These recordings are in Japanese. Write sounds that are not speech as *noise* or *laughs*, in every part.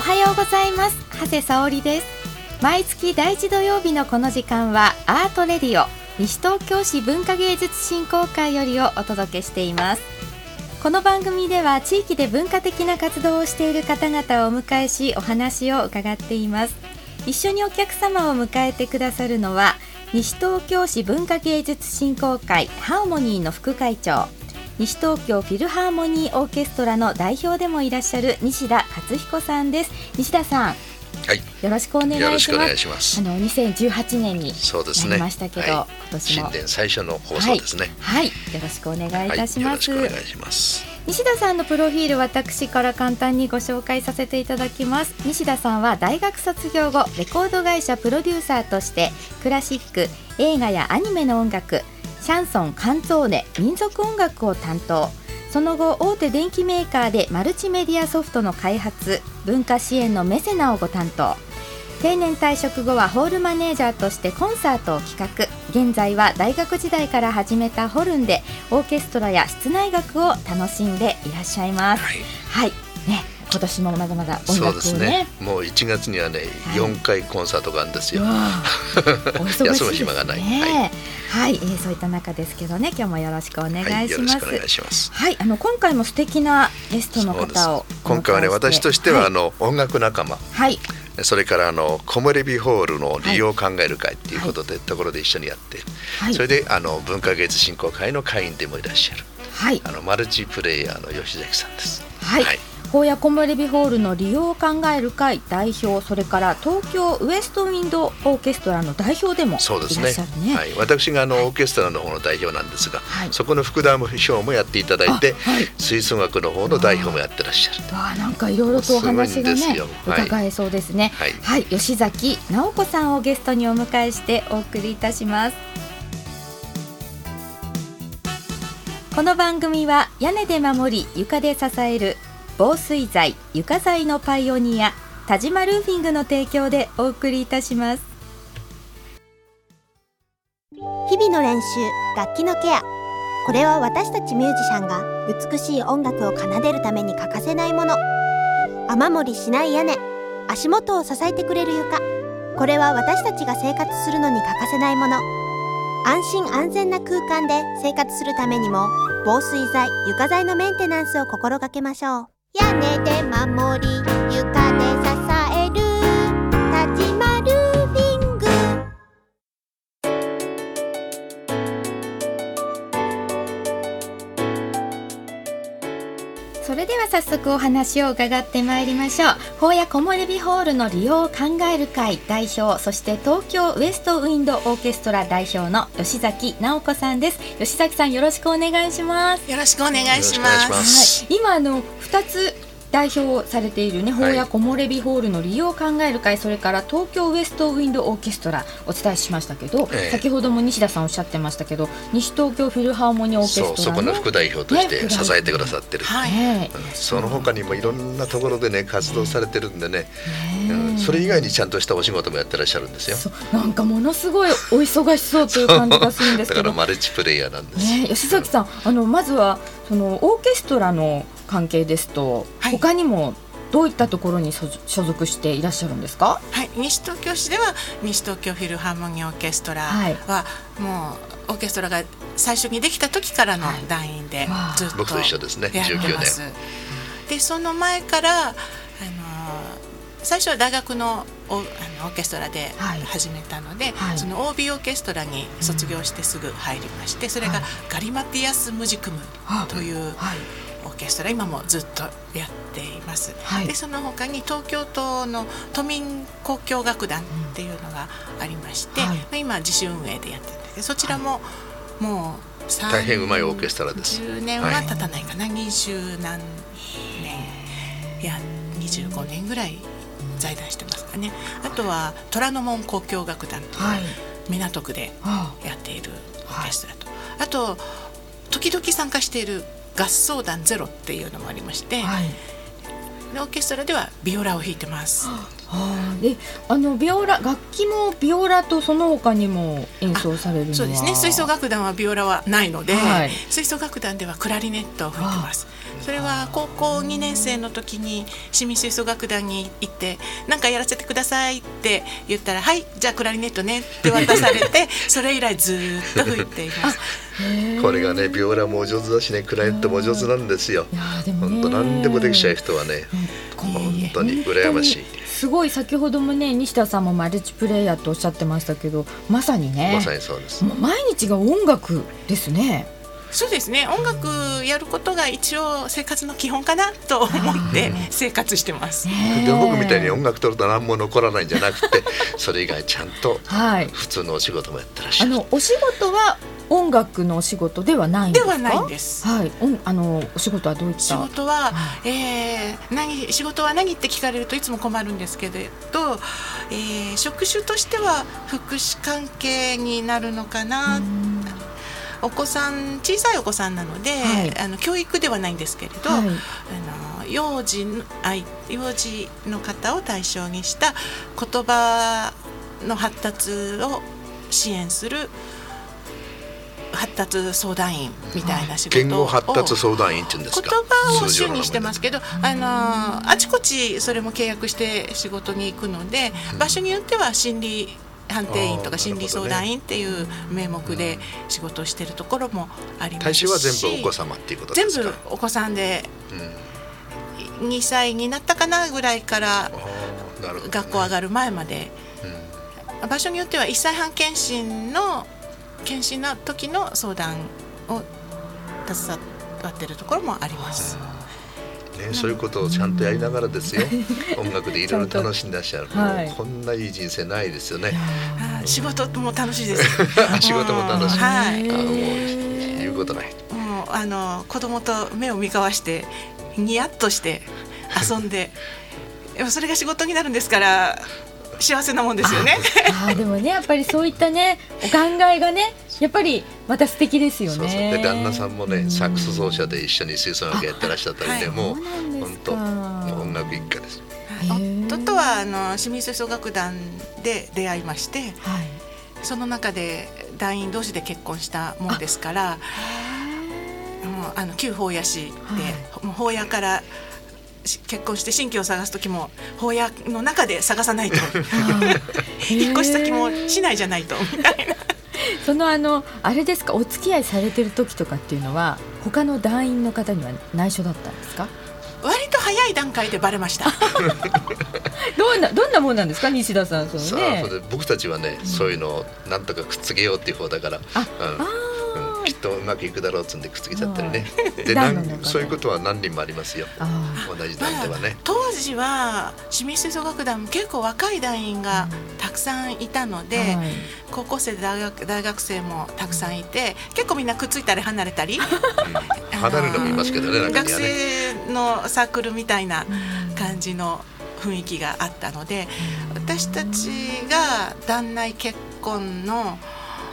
おはようございます。長谷沙織です。毎月第一土曜日のこの時間はアートレディオ西東京市文化芸術振興会よりをお届けしています。この番組では地域で文化的な活動をしている方々をお迎えしお話を伺っています。一緒にお客様を迎えてくださるのは西東京市文化芸術振興会ハーモニーの副会長西東京フィルハーモニーオーケストラの代表でもいらっしゃる西田勝彦さんです西田さんはい、よろしくお願いします。しますあの2018年に。なりましたけど、はい今年も新年最初の放送ですね。はい、はい、よろしくお願いいたします。はい、よろしくお願いします。西田さんのプロフィール私から簡単にご紹介させていただきます西田さんは大学卒業後レコード会社プロデューサーとしてクラシック映画やアニメの音楽シャンソンカンツォーネ民族音楽を担当その後大手電機メーカーでマルチメディアソフトの開発文化支援のメセナをご担当定年退職後はホールマネージャーとしてコンサートを企画現在は大学時代から始めたホルンでオーケストラや室内楽を楽しんでいらっしゃいます。はい。はい。ね今年もまだまだ音そう楽をね。ですね。もう1月にはね、はい。4回コンサートがあるんですよ。お忙しいです *laughs* 休む暇がない。ねはい、えーそういった中ですけどね今日もよろしくお願はいい、します。よろしくお願いします。はいあの今回も素敵なゲストの方を今回はね、私としては、はい。あの音楽仲間、はい。それからあのコモレビホールの利用を考える会っていうことで、ところで一緒にやって、はい。それであの文化芸術振興会の会員でもいらっしゃる。はい。あのマルチプレイヤーの吉崎さんです。はい、はい法やコモレビホールの利用を考える会代表それから東京ウエストウィンドオーケストラの代表でもいらっしゃるそうですね。ね。はい、私があのオーケストラの方の代表なんですが、はい。そこの副代表もやっていただいて、あはい。吹奏楽の方の代表もやってらっしゃる。わあなんかいろいろとお話がね伺えそうですね。はい。はい、吉崎直子さんをゲストにお迎えしてお送りいたします。この番組は屋根で守り床で支える防水材床材のパイオニア田島ルーフィングの提供でお送りいたします。日々の練習楽器のケア。これは私たちミュージシャンが美しい音楽を奏でるために欠かせないもの。雨漏りしない屋根。足元を支えてくれる床。これは私たちが生活するのに欠かせないもの。安心安全な空間で生活するためにも防水材床材のメンテナンスを心がけましょう。屋根で守り床で支え早速お話を伺ってまいりましょう。法や木漏れ日ホールの利用を考える会代表そして東京ウエストウィンドオーケストラ代表の吉崎直子さんです。吉崎さんよろしくお願いします。よろしくお願いします。はい、今あの二つ代表をされているね、法はいや木漏れ日ホールの利用を考える会、それから東京ウエストウィンドオーケストラお伝えしましたけど、ええ先ほども西田さんおっしゃってましたけど、西東京フィルハーモニーオーケストラのそうそこの副代表としねて支えてくださってる。はい。ねうんその他にもいろんなところでね活動されてるんでね、えうんそれ以外にちゃんとしたお仕事もやってらっしゃるんですよ。なんかものすごいお忙しそうという感じがするんです *laughs* だけかどらマルチプレイヤーなんです。ね、吉崎さん、あのまずはそのオーケストラの関係ですと、はい。他にもどういったところに所所属していらっしゃるんですか？はい。西東京市では西東京フィルハーモニーオーケストラはい。はもうオーケストラが最初にできた時からのはい。団員でずっと僕と一緒ですねやって19ます。でその前からあの最初は大学のオあのオーケストラではい。始めたので、はい。その OB オーケストラに卒業してすぐ入りまして、それがはい。ガリマティアス・ムジクムというはいケストラ今もずっとやっています。はい。でその他に東京都の都民交響楽団っていうのがありまして、はい。まあ、今自主運営でやってるんですけどそちらももう30大変うまいオーケストラです。10年は経たないかな、20何年いや25年ぐらい在団してますかね。あとは虎ノ門交響楽団というはい。港区であやっているオーケストラと、あと時々参加している合奏団ゼロっていうのもありまして、はい。でオーケストラではビオラを弾いてます。はあ、であのビオラ楽器もビオラとその他にも演奏されるのは？そうですね。吹奏楽団はビオラはないので、はい。吹奏楽団ではクラリネットを吹いてます。それは高校2年生の時に市民吹奏楽団に行って何かやらせてくださいって言ったらはいじゃあクラリネットねって渡されて *laughs* それ以来ずーっと吹いています。これがねビオラもお上手だしねクライネットもお上手なんですよ。いやーでもね本当何でもできちゃう人はね。本当に羨ましいすごい先ほどもね西田さんもマルチプレイヤーとおっしゃってましたけどまさにねまさにそうです。毎日が音楽ですねそうですね。音楽やることが一応生活の基本かなと思って生活してます。で僕みたいに音楽取ると何も残らないんじゃなくて *laughs* それ以外ちゃんとはい。普通のお仕事もやってらっしゃあるのお仕事は音楽のお仕事ではないんでか？ですはないんです。はい、おんあのお仕事はどういった？仕事は、えー何仕事は何って聞かれるといつも困るんですけれど、えー職種としては福祉関係になるのかな、お子さん小さいお子さんなので、はい。あの教育ではないんですけれど、はい。あの幼児のあい幼児の方を対象にした言葉の発達を支援する発達相談員みたいな仕事を、言語発達相談員って言うんです言か葉を主にしてますけど、あのあちこちそれも契約して仕事に行くので、場所によっては心理判定員とか心理相談員っていう名目で仕事をしているところもありますし。対象は全部お子様っていうことで全すか？部お子さんでうん。2歳になったかなぐらいから学校上がる前まで。場所によっては1歳半検診の検診の時の相談を携わっているところもあります。ね、そういうことをちゃんとやりながらですよ。*laughs* 音楽でいろいろ楽しんでらっしゃる、はい。もうこんないい人生ないですよね。あー仕事も楽しいです。*laughs* 仕事も楽しい、うんはい。あのもう言うことない。もうあの子供と目を見交わしてニヤッとして遊んで *laughs* やっぱそれが仕事になるんですから幸せなもんですよね。あーでもねやっぱりそういったねお考えがねやっぱりまた素敵ですよね。そうそう。で旦那さんもねサックス奏者で一緒に吹奏楽やってらっしゃったりね、あもう本当音楽一家です。ー。夫はあの市民吹奏楽団で出会いましてはい。その中で団員同士で結婚したもんですからもうあの旧法屋市で、もう法屋からし結婚して新居を探す時も法屋の中で探さないと。*laughs* *laughs* 引っ越し先も市内じゃないと。みたいな。そのあのあれですか？お付き合いされてる時とかっていうのは他の団員の方には内緒だったんですか？割と早い段階でバレました。*laughs* どんなどんなもんなんですか？西田さんそさのね僕たちはね、そういうのをなんとかくっつけようっていう方だから。あうん。うんきっとうまくいくだろうっつんでくっつけちゃったりね。はい。でなんそういうことは何人もありますよ。あ同じ団ではね。当時は市民吹奏楽団も結構若い団員がたくさんいたので、ーはい。高校生で大学大学生もたくさんいて結構みんなくっついたり離れたり。離れるのもいますけどね中学生のサークルみたいな感じの雰囲気があったので私たちが団内結婚の、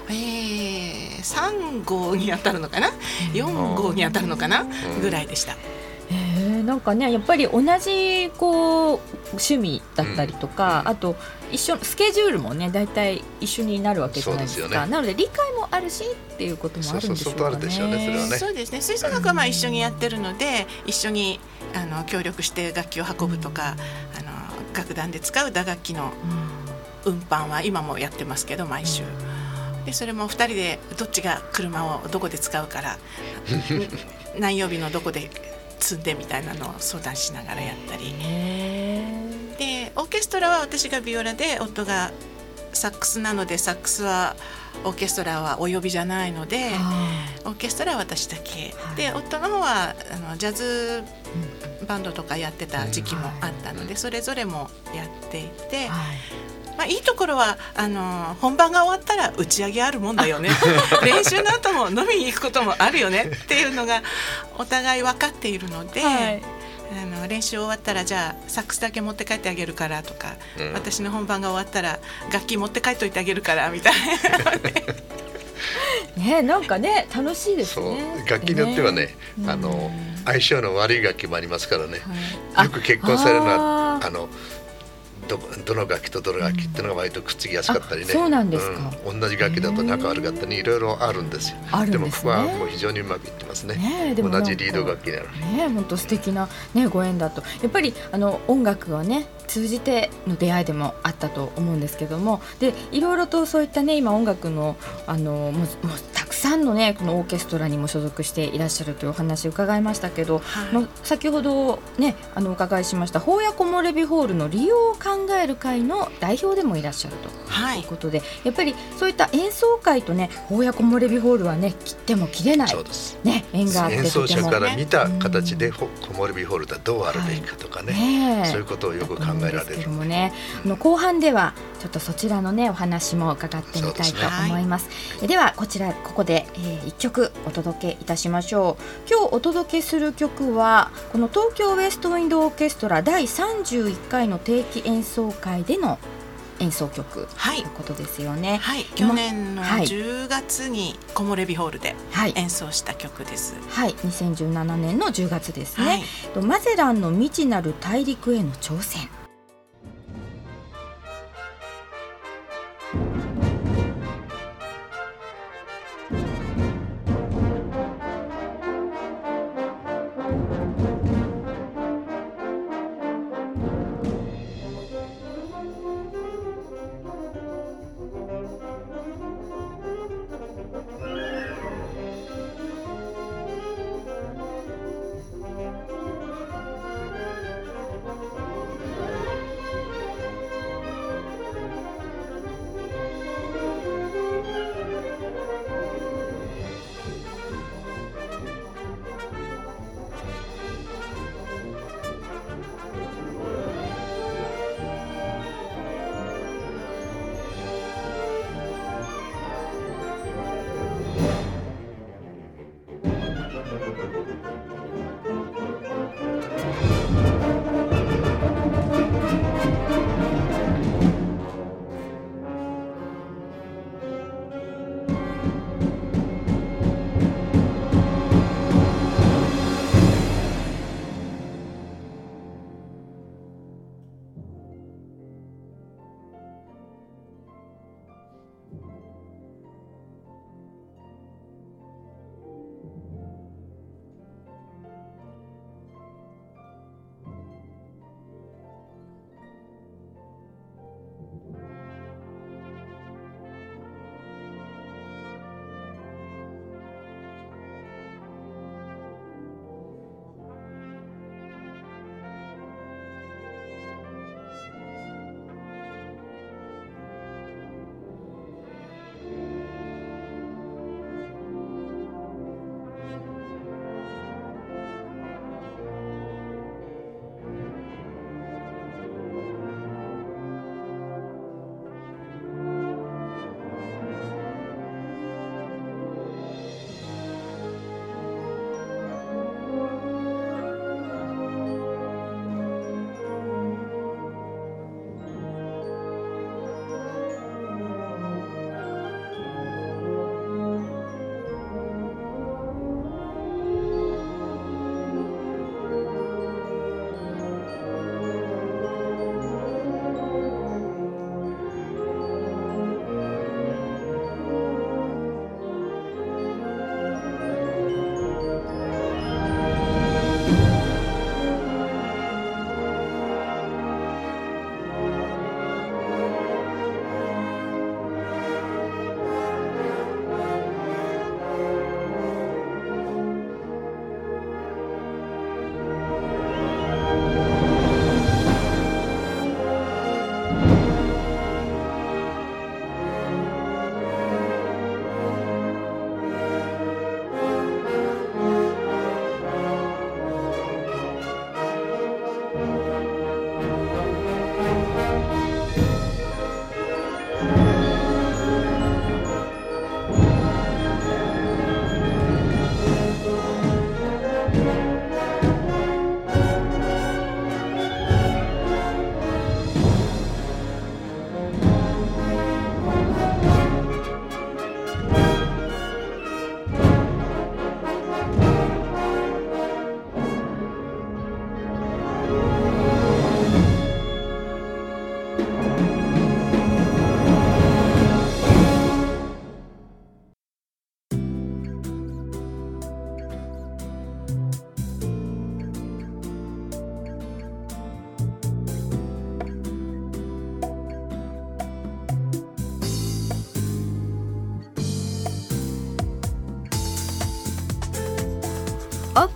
えー、3号に当たるのかな？4号に当たるのかな？うん。ぐらいでした。へえなんかねやっぱり同じこう趣味だったりとか、うん。あと一緒スケジュールもね大体一緒になるわけじゃないですか。ね。なので理解もあるしっていうこともあるんでしょうかね。そうそうそうあるでしょうねそれはねそうですね吹奏楽はまあ一緒にやってるので一緒にあの協力して楽器を運ぶとかあの楽団で使う打楽器の運搬は今もやってますけど毎週でそれも2人でどっちが車をどこで使うから *laughs* 何曜日のどこで積んでみたいなのを相談しながらやったり。でオーケストラは私がビオラで夫がサックスなのでサックスはオーケストラはお呼びじゃないので。オーケストラは私だけ、はい。で夫の方はあのジャズバンドとかやってた時期もあったので、それぞれもやっていて、まあ、いいところはあの本番が終わったら打ち上げあるもんだよね。*laughs* 練習の後も飲みに行くこともあるよねっていうのがお互い分かっているので。はい。あの練習終わったらじゃあサックスだけ持って帰ってあげるからとか、うん。私の本番が終わったら楽器持って帰っといてあげるからみたいな。*laughs* ねなんかね楽しいですね。楽器によってはねうんあの相性の悪い楽器もありますからね。あよく結婚されるのはあのどどの楽器とどの楽器っていうのが割とくっつきやすかったりね、そうなんですか、うん、同じ楽器だと仲悪かったりいろいろあるんですよ。あるんです、ね、でもここはもう非常にうまくいってますね。ねでも同じリード楽器なのに。ね本当素敵なねご縁だと。やっぱりあの音楽はね通じての出会いでもあったと思うんですけども。でいろいろとそういったね今音楽のあのもうもうたくさんのねこのオーケストラにも所属していらっしゃるというお話を伺いましたけど、はい、の先ほどねあのお伺いしました法や木漏れ日ホールの利用を考える会の代表でもいらっしゃると。い。うことで、はい、やっぱりそういった演奏会とね法や木漏れ日ホールはね切っても切れない。ね縁があって演奏者から見た形で木漏れ日ホールとはどうあるべきかとかね、はい、そういうことをよく考えられる。もね、あの後半ではちょっとそちらのねお話も伺ってみたいと思います。で、ねはい、はこちらここで、えー、一曲お届けいたしましょう。今日お届けする曲はこの東京ウエストウィンドオーケストラ第31回の定期演奏会での演奏曲、はい、ということですよね。はい、去年の10月に木漏れ日ホールで演奏した曲です。はい、はい、2017年の10月ですね。はい、マゼランの未知なる大陸への挑戦。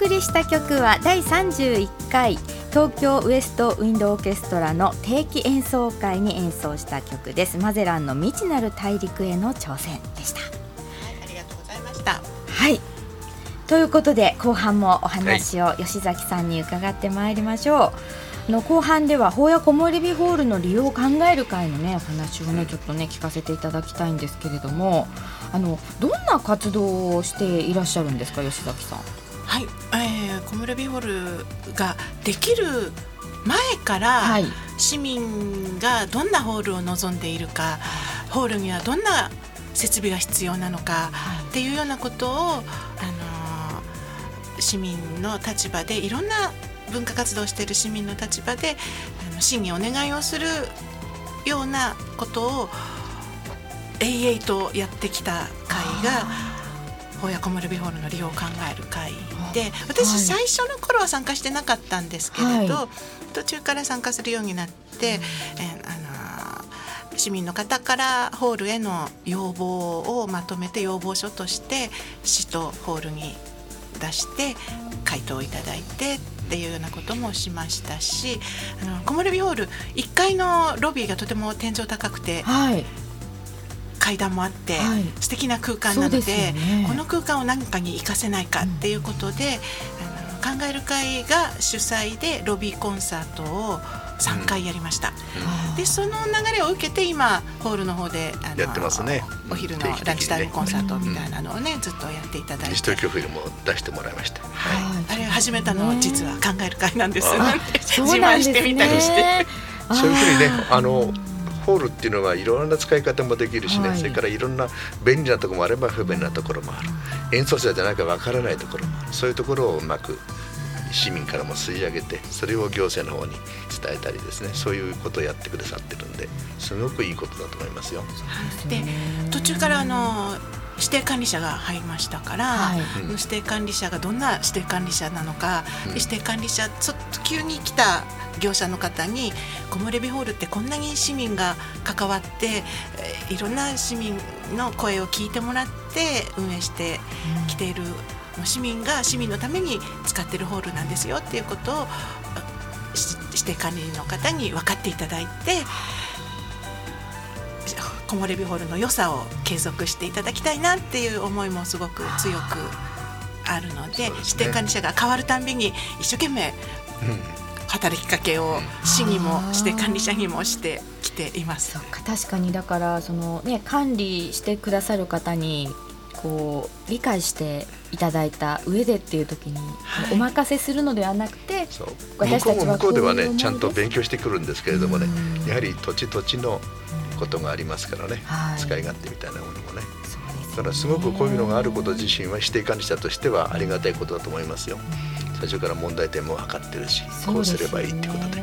送りした曲は第31回東京ウエストウィンドオーケストラの定期演奏会に演奏した曲です。マゼランの未知なる大陸への挑戦でした、はい、ありがとうございました。はい。ということで後半もお話を吉崎さんに伺ってまいりましょう、はいの後半では法や木漏れ日ホールの利用を考える会のねお話をねちょっとね聞かせていただきたいんですけれどもあのどんな活動をしていらっしゃるんですか吉崎さん？はい、えー、木漏れ日ホールができる前から市民がどんなホールを望んでいるか、ホールにはどんな設備が必要なのかっていうようなことを、あの市民の立場でいろんな文化活動をしている市民の立場であの審議お願いをするようなことを永々とやってきた会が法やコモルビホールの利用を考える会で私最初の頃は参加してなかったんですけれど、はい、途中から参加するようになって、えあの市民の方からホールへの要望をまとめて要望書として市とホールに出して回答をいただいてっていうようなこともしましたしあの木漏れ日ホール1階のロビーがとても天井高くて、はい、階段もあって、はい、素敵な空間なので、ね、この空間を何かに生かせないかっていうことで、うん、あの考える会が主催でロビーコンサートを3回やりました、うん、でその流れを受けて今ホールの方であのやってますね。お昼のランチタイムコンサートみたいなのをね、うん、ずっとやっていただいて。西東京フィルムを出してもらいました、はい、あれ始めたのは実は考える会なんです。自慢してみたりして。そう *laughs* いうふうにねあのホールっていうのはいろんな使い方もできるしね、はい、それからいろんな便利なところもあれば不便なところもある。演奏者じゃないかわからないところもある。そういうところをうまく市民からも吸い上げてそれを行政の方に伝えたりですね。そういうことをやってくださってるんですごくいいことだと思いますよ。で途中からあの指定管理者が入りましたから、はい、指定管理者がどんな指定管理者なのか、うん、指定管理者ちょっと急に来た業者の方に木漏れ日ホールってこんなに市民が関わっていろんな市民の声を聞いてもらって運営してきている、うん、市民が市民のために使ってるホールなんですよっていうことを指定管理の方に分かっていただいて。木漏れ日ホールの良さを継続していただきたいなっていう思いもすごく強くあるので、ね、指定管理者が変わるたんびに一生懸命働きかけを市にも指定管理者にもしてきています。そうか確かにだからその、ね、管理してくださる方にこう理解していただいた上でっていう時に、お任せするのではなくて私たちは向こうではねちゃんと勉強してくるんですけれどもねやはり土地土地のことがありますからね、はい、使い勝手みたいなものもね。だからすごくこういうのがあること自身は指定管理者としてはありがたいことだと思いますよ。最初から問題点も分かってるし、こうすればいいってことで。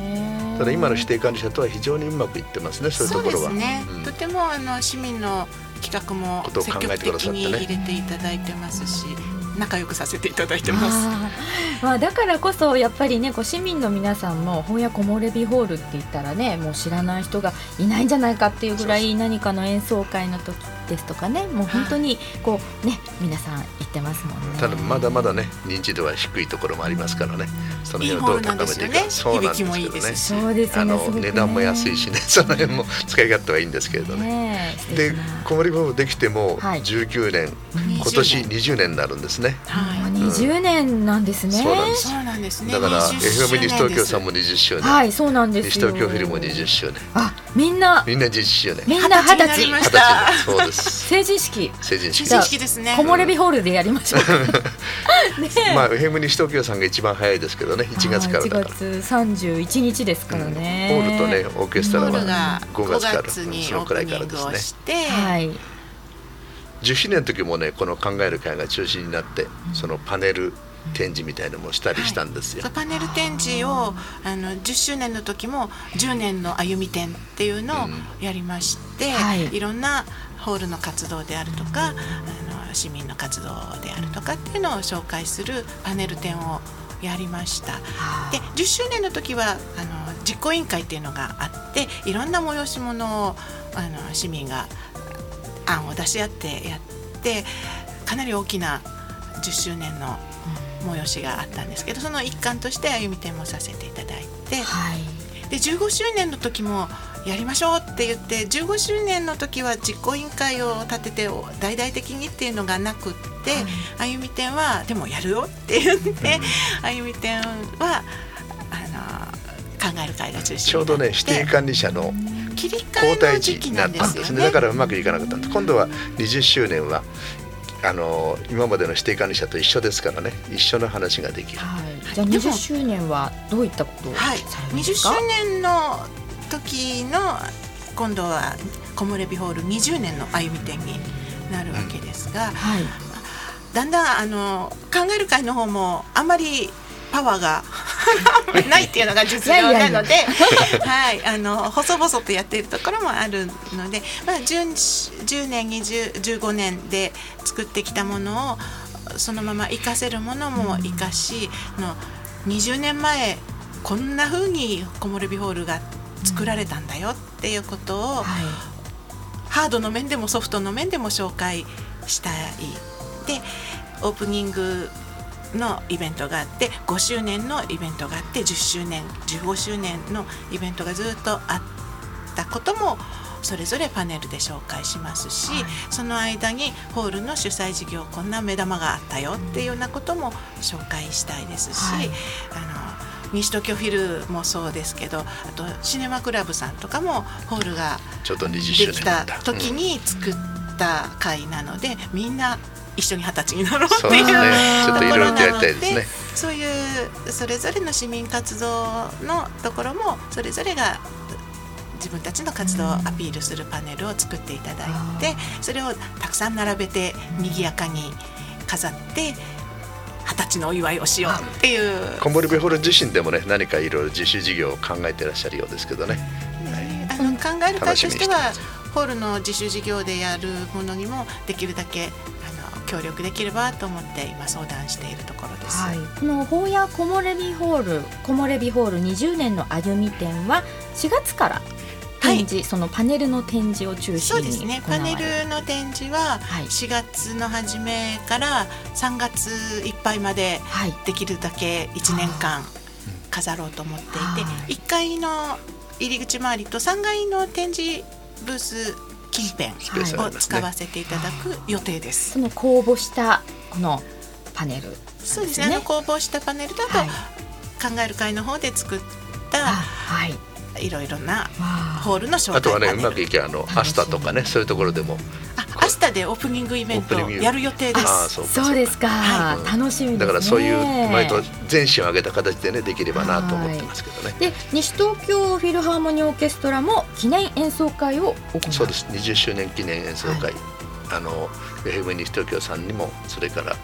ただ今の指定管理者とは非常にうまくいってますね、そういうところは。ねうん、とてもあの市民の企画も積極的に入れていただいてますし。仲良くさせていただいてます。*laughs* まあだからこそやっぱりねこう市民の皆さんも本屋木漏れ日ホールって言ったらねもう知らない人がいないんじゃないかっていうぐらい何かの演奏会の時ですとかねもう本当にこうね皆さん言ってますもんね。ただまだまだね認知度は低いところもありますからね。その辺をどう高めていくか。そうなんですけどね。そうですね。値段も安いしね *laughs* その辺も使い勝手はいいんですけれどね。で木漏れ日ホールできても19年、今年20年になるんですね。はい20年なんですね。そうなんですね。だから FM 西東京さんも20周年。はい、そうなんです西東京フィルムも20周年。あ、みんなみんな20周年。みんな二十歳。二十歳。そうです。成人式。成人式。成人式ですね。木漏れ日ホールでやりましょう。*laughs* まあ FM 西東京さんが一番早いですけどね、1月からだから。1月31日ですからね。ホールとねオーケストラは5月からそのくらいからですね。はい。10周年の時もねこの考える会が中心になってそのパネル展示みたいのもしたりしたんですよ。はい、パネル展示をあの10周年の時も10年の歩み展っていうのをやりまして、うんはい、いろんなホールの活動であるとかあの市民の活動であるとかっていうのを紹介するパネル展をやりました。で10周年の時はあの実行委員会っていうのがあっていろんな催し物をあの市民が案を出し合ってやってかなり大きな10周年の催しがあったんですけどその一環として歩み展もさせていただいて、はい、で15周年の時もやりましょうって言って15周年の時は実行委員会を立てて大々的にっていうのがなくって、はい、歩み展はでもやるよって言って、歩み展はあの考える会が中心ちょうどね指定管理者の交代時期なんですね。だからうまくいかなかったんです。今度は20周年はあの今までの指定管理者と一緒ですからね。一緒の話ができる、はい、じゃあ20周年はどういったことをされますか、はい、20周年の時の今度は木漏れ日ホール20年の歩み展になるわけですが、うん。はい、だんだんあの考える会の方もあんまりパワーが *laughs* ないっていうのが実情なので *laughs* はい、あの細々とやっているところもあるので、まあ、10, 10年2015年で作ってきたものをそのまま活かせるものも生かし、うん、の20年前こんなふうに木漏れ日ホールが作られたんだよっていうことを、うんはい、ハードの面でもソフトの面でも紹介したい。でオープニングのイベントがあって5周年のイベントがあって10周年15周年のイベントがずっとあったこともそれぞれパネルで紹介しますし、はい、その間にホールの主催事業こんな目玉があったよっていうようなことも紹介したいですし、はい、あの西東京フィルもそうですけどあとシネマクラブさんとかもホールができた時に作った会なので、みんな一緒に二十歳になろうっていう、ね、ところなので、ね、そういうそれぞれの市民活動のところもそれぞれが自分たちの活動をアピールするパネルを作っていただいてそれをたくさん並べて賑やかに飾って二十歳のお祝いをしようっていう。コンボリベホール自身でもね何かいろいろ自主事業を考えていらっしゃるようですけどね。あの考える会としてはホールの自主事業でやるものにもできるだけ協力できればと思って今相談しているところです。はい、この法や木漏れ日ホール木漏れ日ホール20年の歩み展は4月から展示、はい、そのパネルの展示を中心にそうですね。パネルの展示は4月の初めから3月いっぱいまでできるだけ1年間飾ろうと思っていて、はい、1階の入り口周りと3階の展示ブース近辺を使わせていただく予定です。その公募したこのパネル、ね、そうですね。公募したパネルだと、はい、考える会の方で作った、はい、いろいろなホールの紹介あとはねうまくいけばあのアスタとかねそういうところでもアスタでオープニングイベントやる予定です。そうですか、はい、楽しみ、ね、だからそういう前と全身を上げた形でねできればなと思ってますけどね。で西東京フィルハーモニーオーケストラも記念演奏会を行う。そうです。20周年記念演奏会、はい、あの FM 西東京さんにもそれから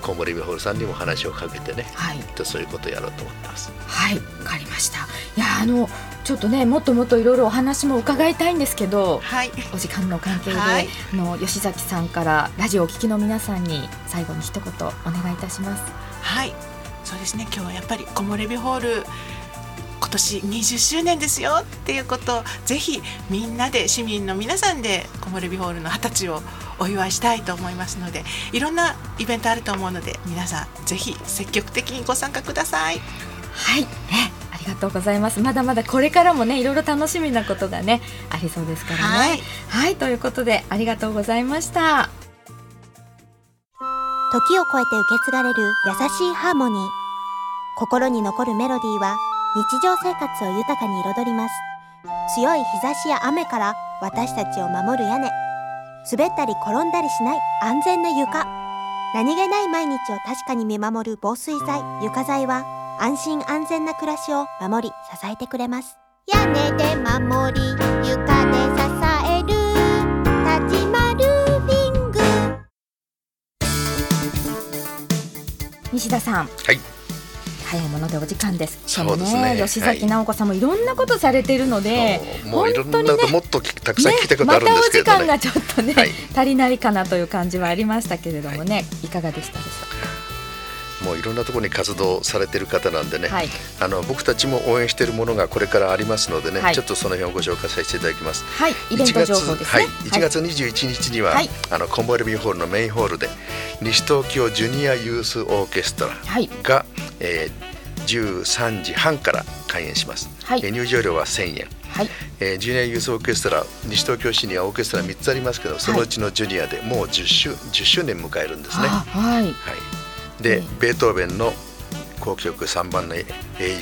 コウモリビホールさんにも話をかけてね、はい、とそういうことをやろうと思ってます。はい、わかりました。いやあのちょっとねもっともっといろいろお話も伺いたいんですけど、はい、お時間の関係で、はい、の吉崎さんからラジオをお聞きの皆さんに最後に一言お願いいたします。はい、そうですね。今日はやっぱり木漏れ日ホール今年20周年ですよっていうことをぜひみんなで市民の皆さんで木漏れ日ホールの二十歳をお祝いしたいと思いますのでいろんなイベントあると思うので皆さんぜひ積極的にご参加ください。はい、ね、ありがとうございます。まだまだこれからもね、いろいろ楽しみなことがね、ありそうですからね。はい、はい、ということで、ありがとうございました。時を超えて受け継がれる優しいハーモニー。心に残るメロディーは、日常生活を豊かに彩ります。強い日差しや雨から私たちを守る屋根。滑ったり転んだりしない安全な床。何気ない毎日を確かに見守る防水剤、床材は安心安全な暮らしを守り支えてくれます。屋根で守り、床で支える、立ちまるリング。西田さん。はい。早いものでお時間です。そうですね。吉崎直子さんもいろんなことされているので、もういろんなこともっとたくさん聞きたことあるんですけど、ねまたお時間がちょっとね、足りないかなという感じはありましたけれどもね、い、かがでしたでしょうか？もういろんなところに活動されてる方なんでね、はい、あの僕たちも応援しているものがこれからありますのでね、はい、ちょっとその辺をご紹介させていただきます。はい、イベント情報ですね。はい、1月21日には、あのコンボエルビーホールのメインホールで西東京ジュニアユースオーケストラが、はい、えー、13時半から開演します。はい、入場料は1000円。はい、えー、ジュニアユースオーケストラ西東京市にはオーケストラ3つありますけどそのうちのジュニアでもう 10, 周10周年迎えるんですね。はい、はい、で、ベートーベンの交響3番の英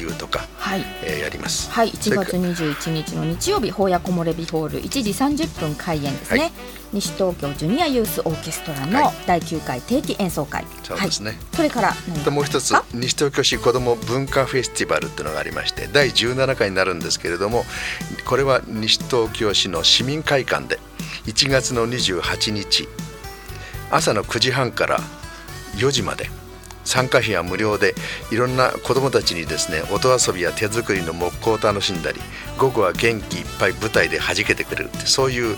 雄とか、はいえー、やります。はい、1月21日の日曜日、法屋木漏れ日ホール1時30分開演ですね。はい、西東京ジュニアユースオーケストラの第9回定期演奏会。そうですね。はい、それからもう一つ西東京市子ども文化フェスティバルっていうのがありまして第17回になるんですけれどもこれは西東京市の市民会館で1月の28日朝の9時半から4時まで。参加費は無料でいろんな子どもたちにですね音遊びや手作りの木工を楽しんだり午後は元気いっぱい舞台で弾けてくれるってそういう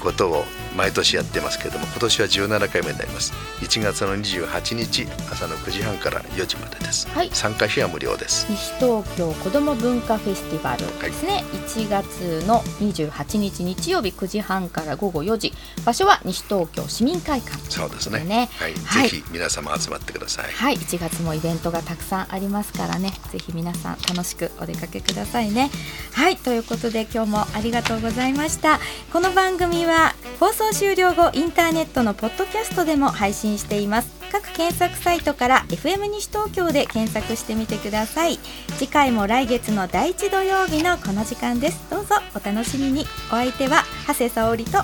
ことを毎年やってますけれども今年は17回目になります。1月の28日朝の9時半から4時までです、はい、参加費は無料です。西東京子ども文化フェスティバルですね、はい、1月の28日日曜日9時半から午後4時。場所は西東京市民会館、そうですね、はい、ぜひ皆様集まってくださいはい1月もイベントがたくさんありますからね。ぜひ皆さん楽しくお出かけくださいね。はいということで今日もありがとうございました。この番組は放送終了後インターネットのポッドキャストでも配信しています。各検索サイトから FM 西東京で検索してみてください。次回も来月の第1土曜日のこの時間です。どうぞお楽しみに。お相手は長谷沙織と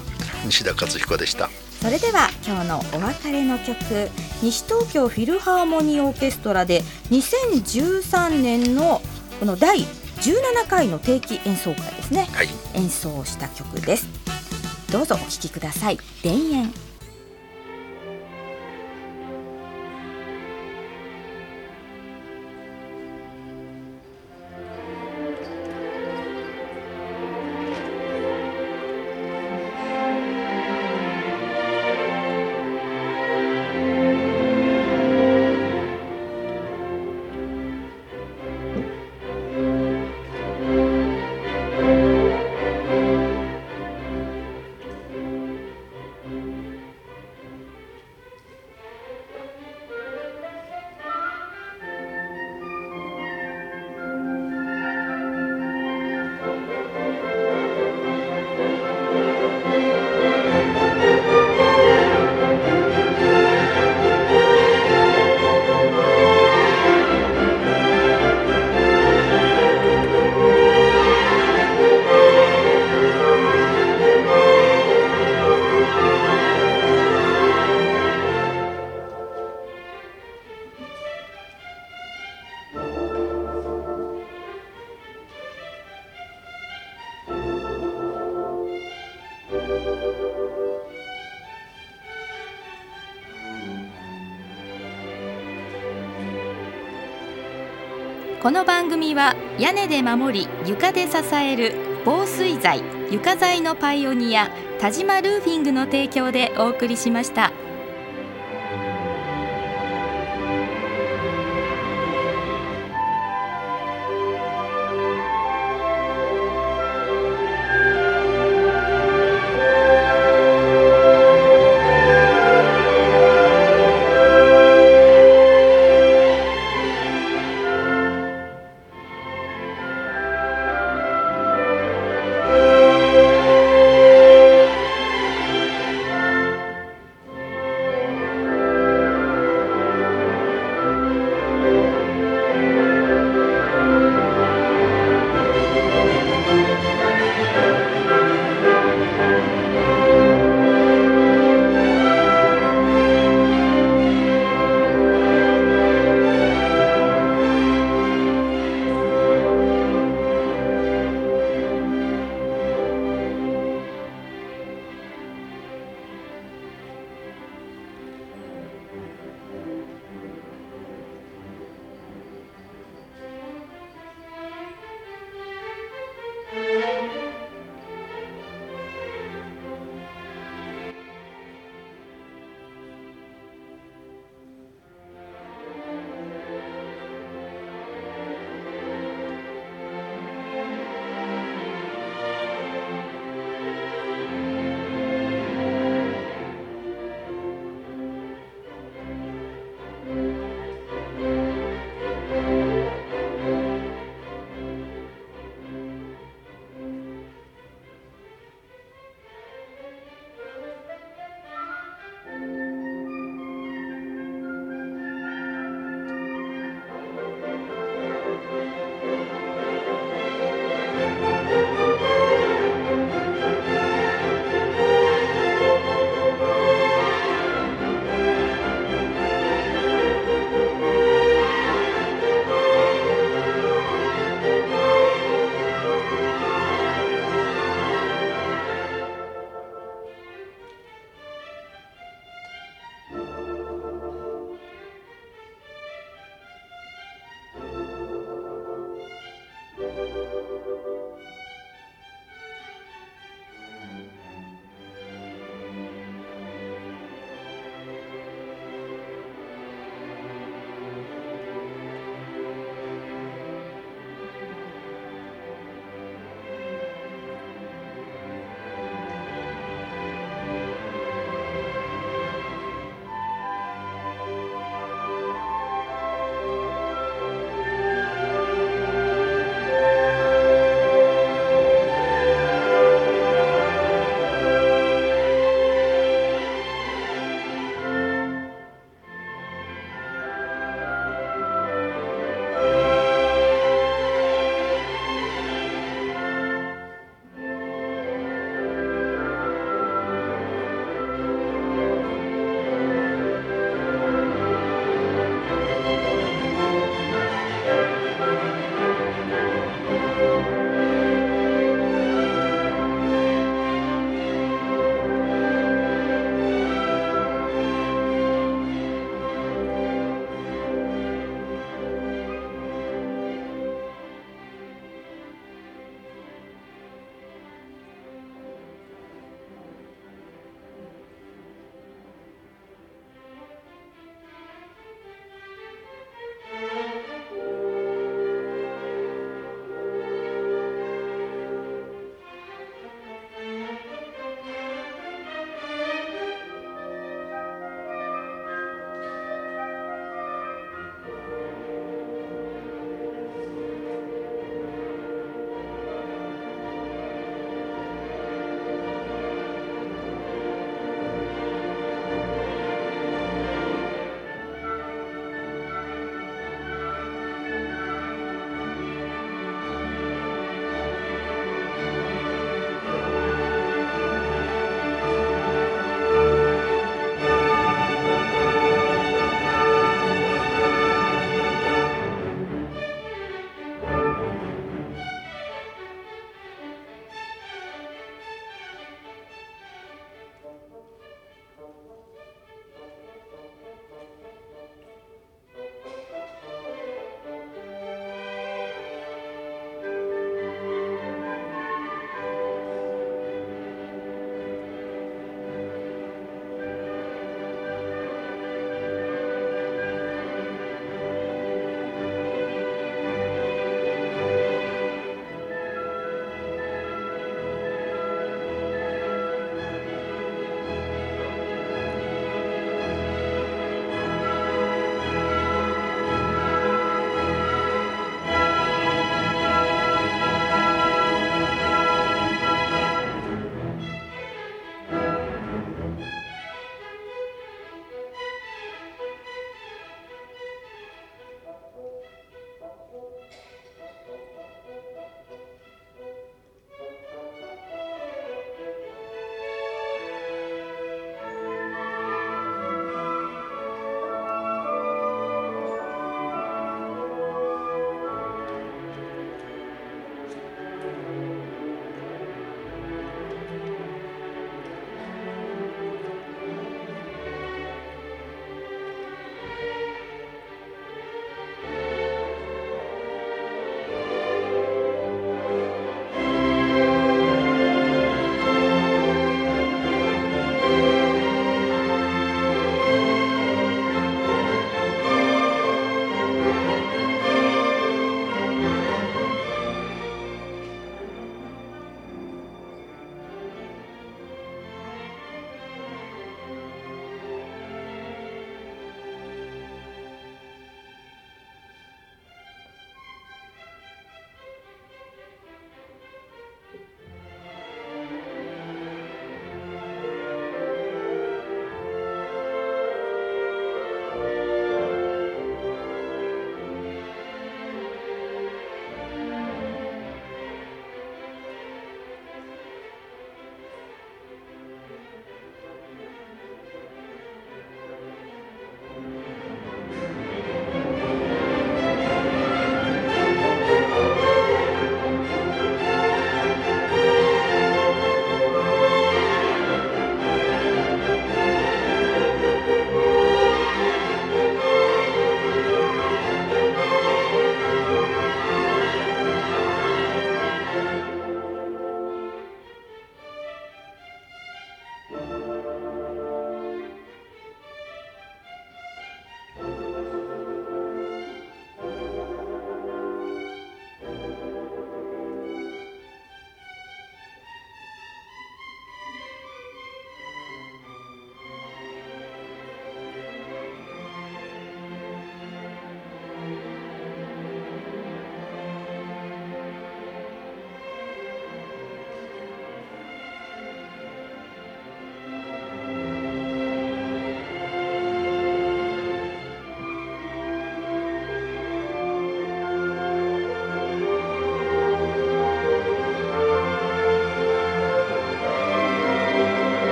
西田勝彦でした。それでは今日のお別れの曲西東京フィルハーモニーオーケストラで2013年のこの第17回の定期演奏会ですね、はい、演奏した曲です。どうぞお聴きください。田園この番組は屋根で守り床で支える防水材床材のパイオニア田島ルーフィングの提供でお送りしました。